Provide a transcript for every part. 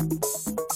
Música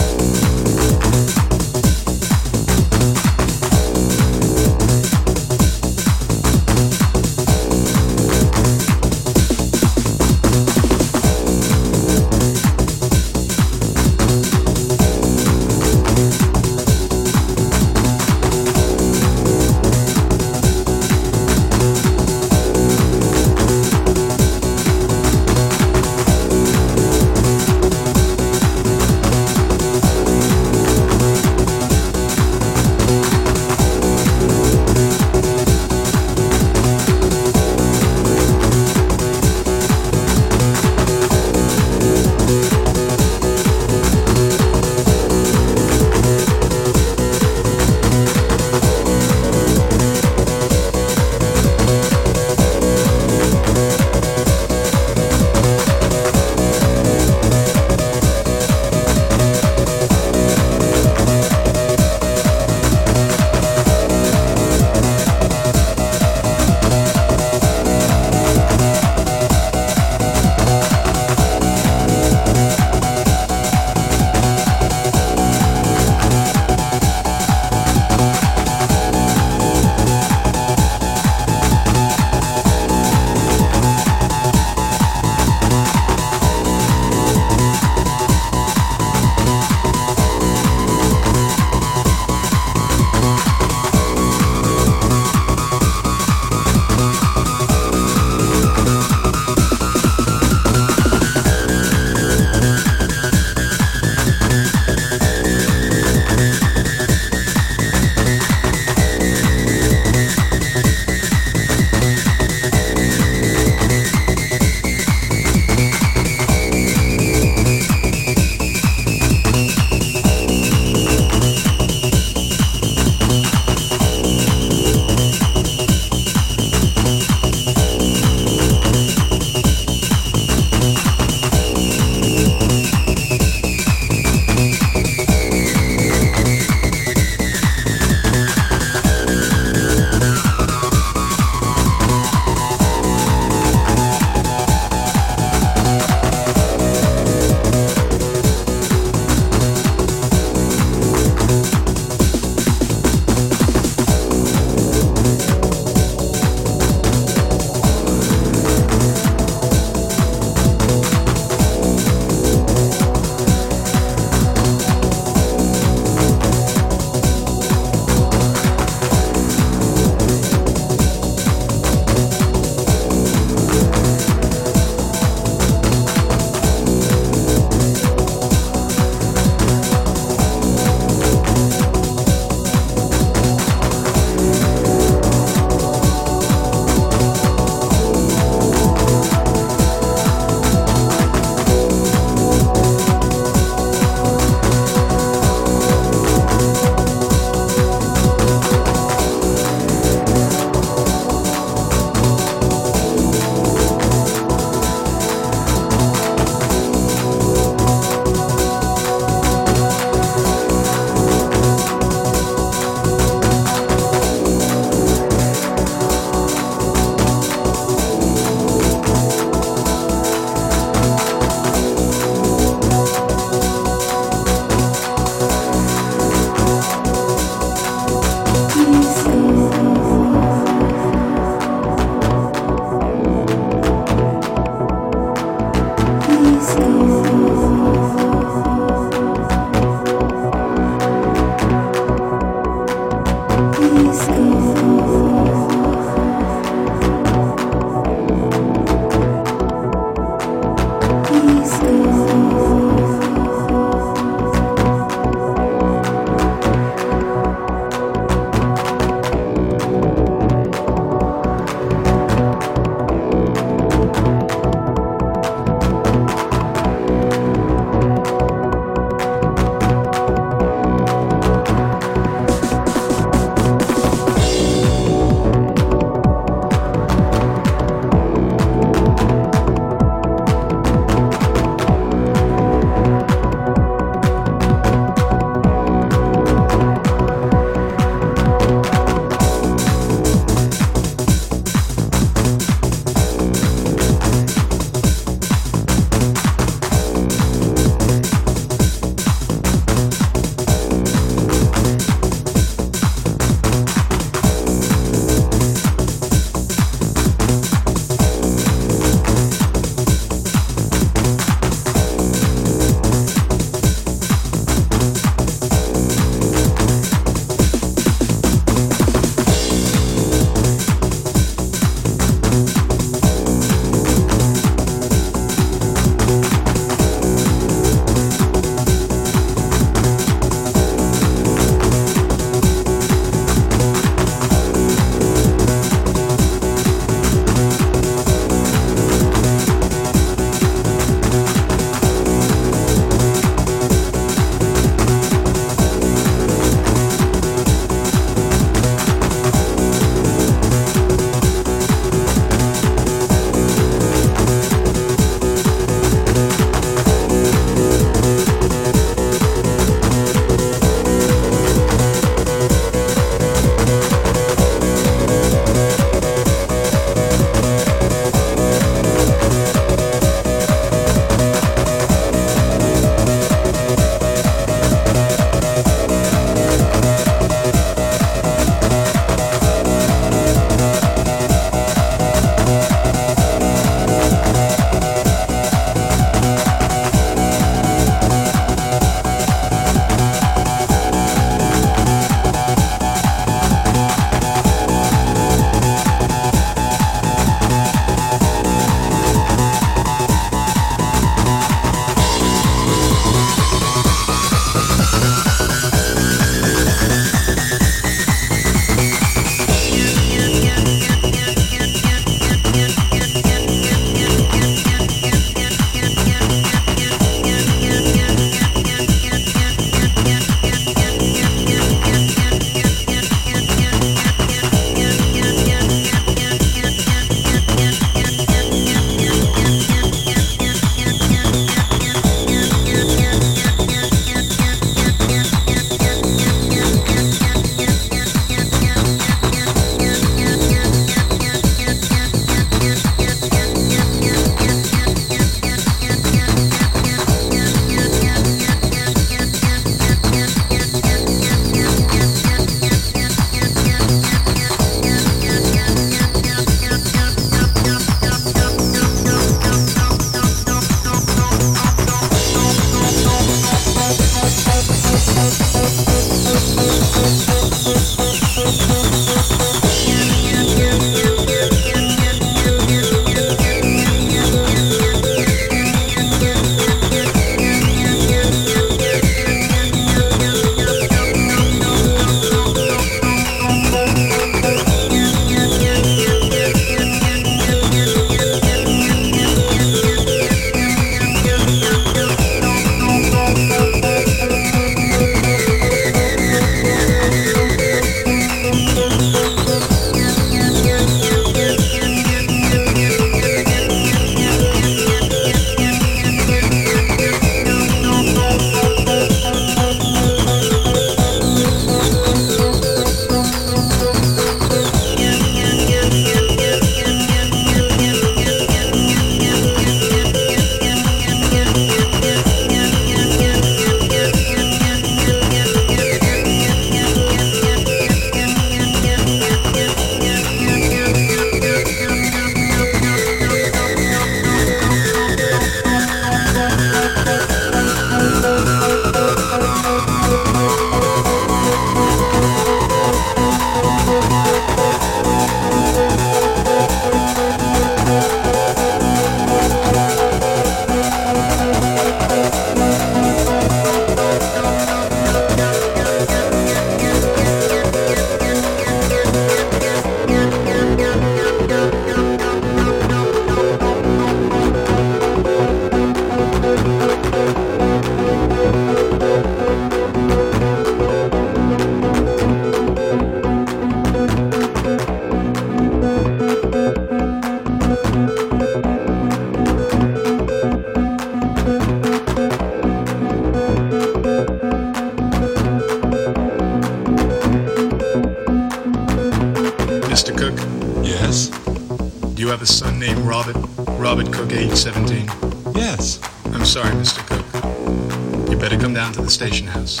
station house.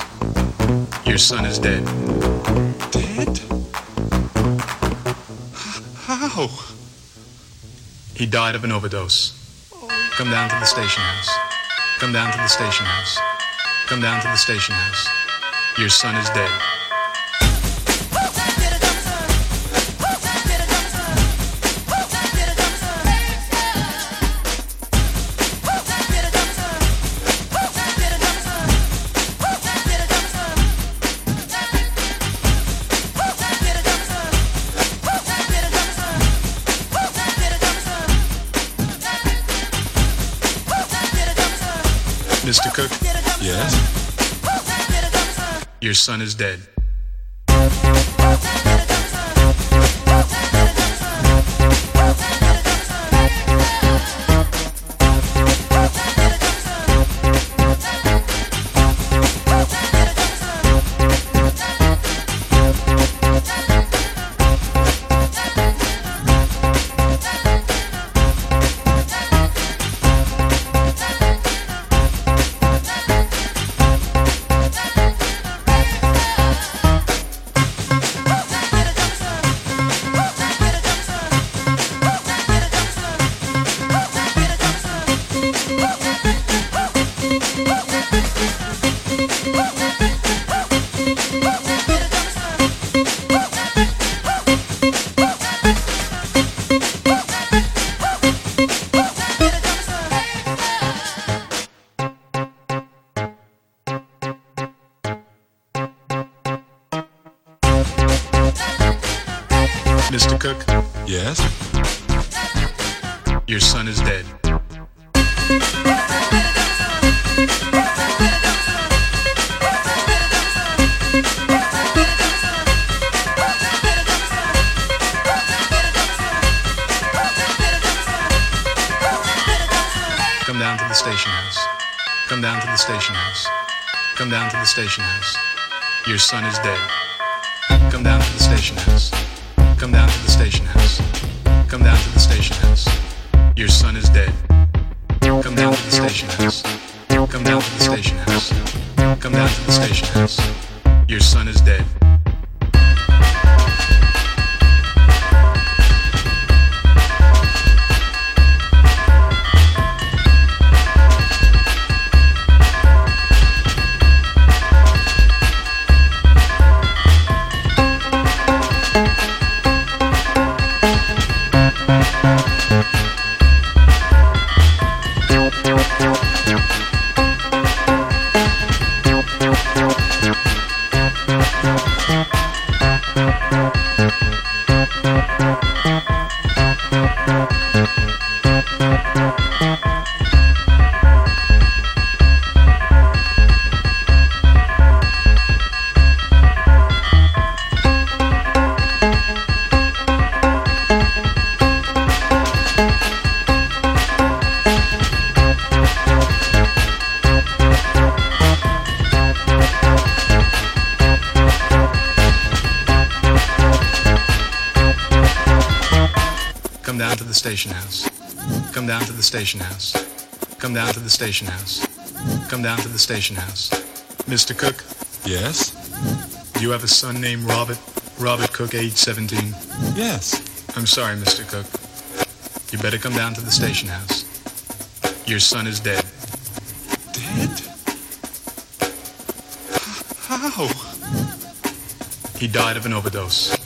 Your son is dead. Dead? How? He died of an overdose. Come down to the station house. Come down to the station house. Come down to the station house. Your son is dead. Mr. Cook, Yes. your son is dead. Your son is dead. Come down to the station house. Come down to the station house. Come down to the station house. Your son is dead. Come down to the station house. Come down to the station house. Come down to the station house. Your son is dead. Station house. Come down to the station house. Come down to the station house. Mr. Cook, Yes. you have a son named Robert. Robert Cook, age 17. Yes. I'm sorry, Mr. Cook. You better come down to the station house. Your son is dead. Dead? How? He died of an overdose.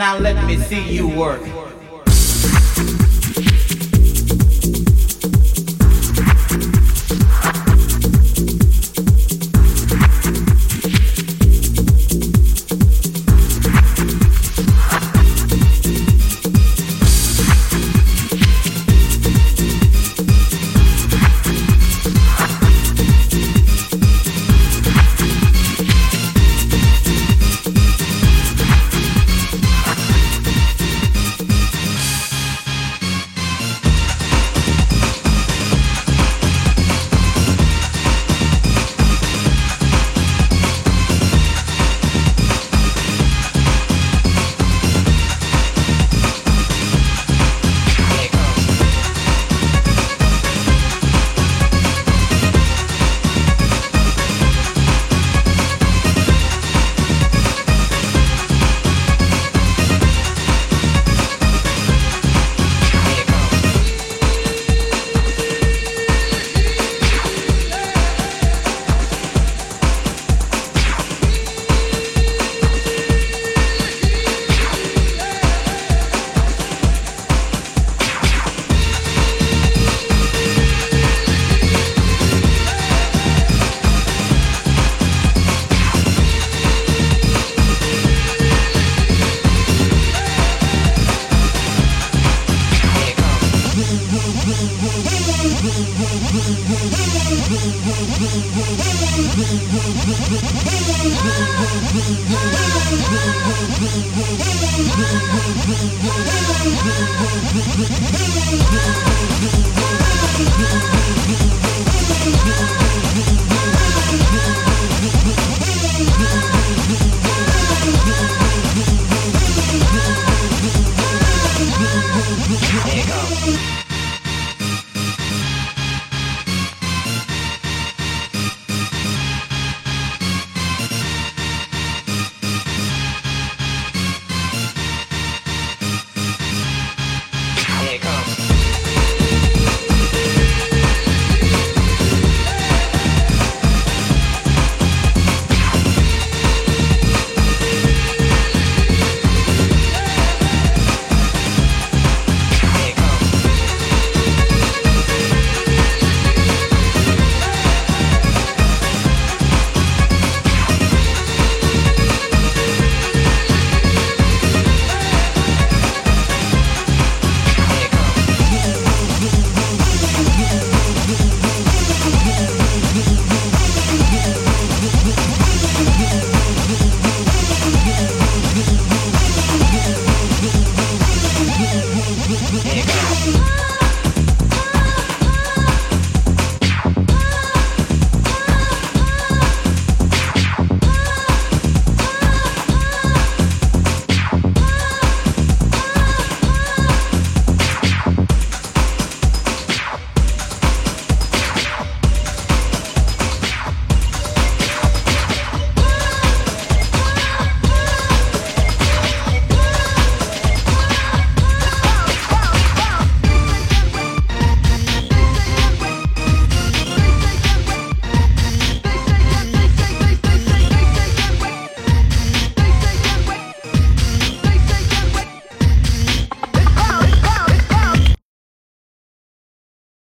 Now let me see you work.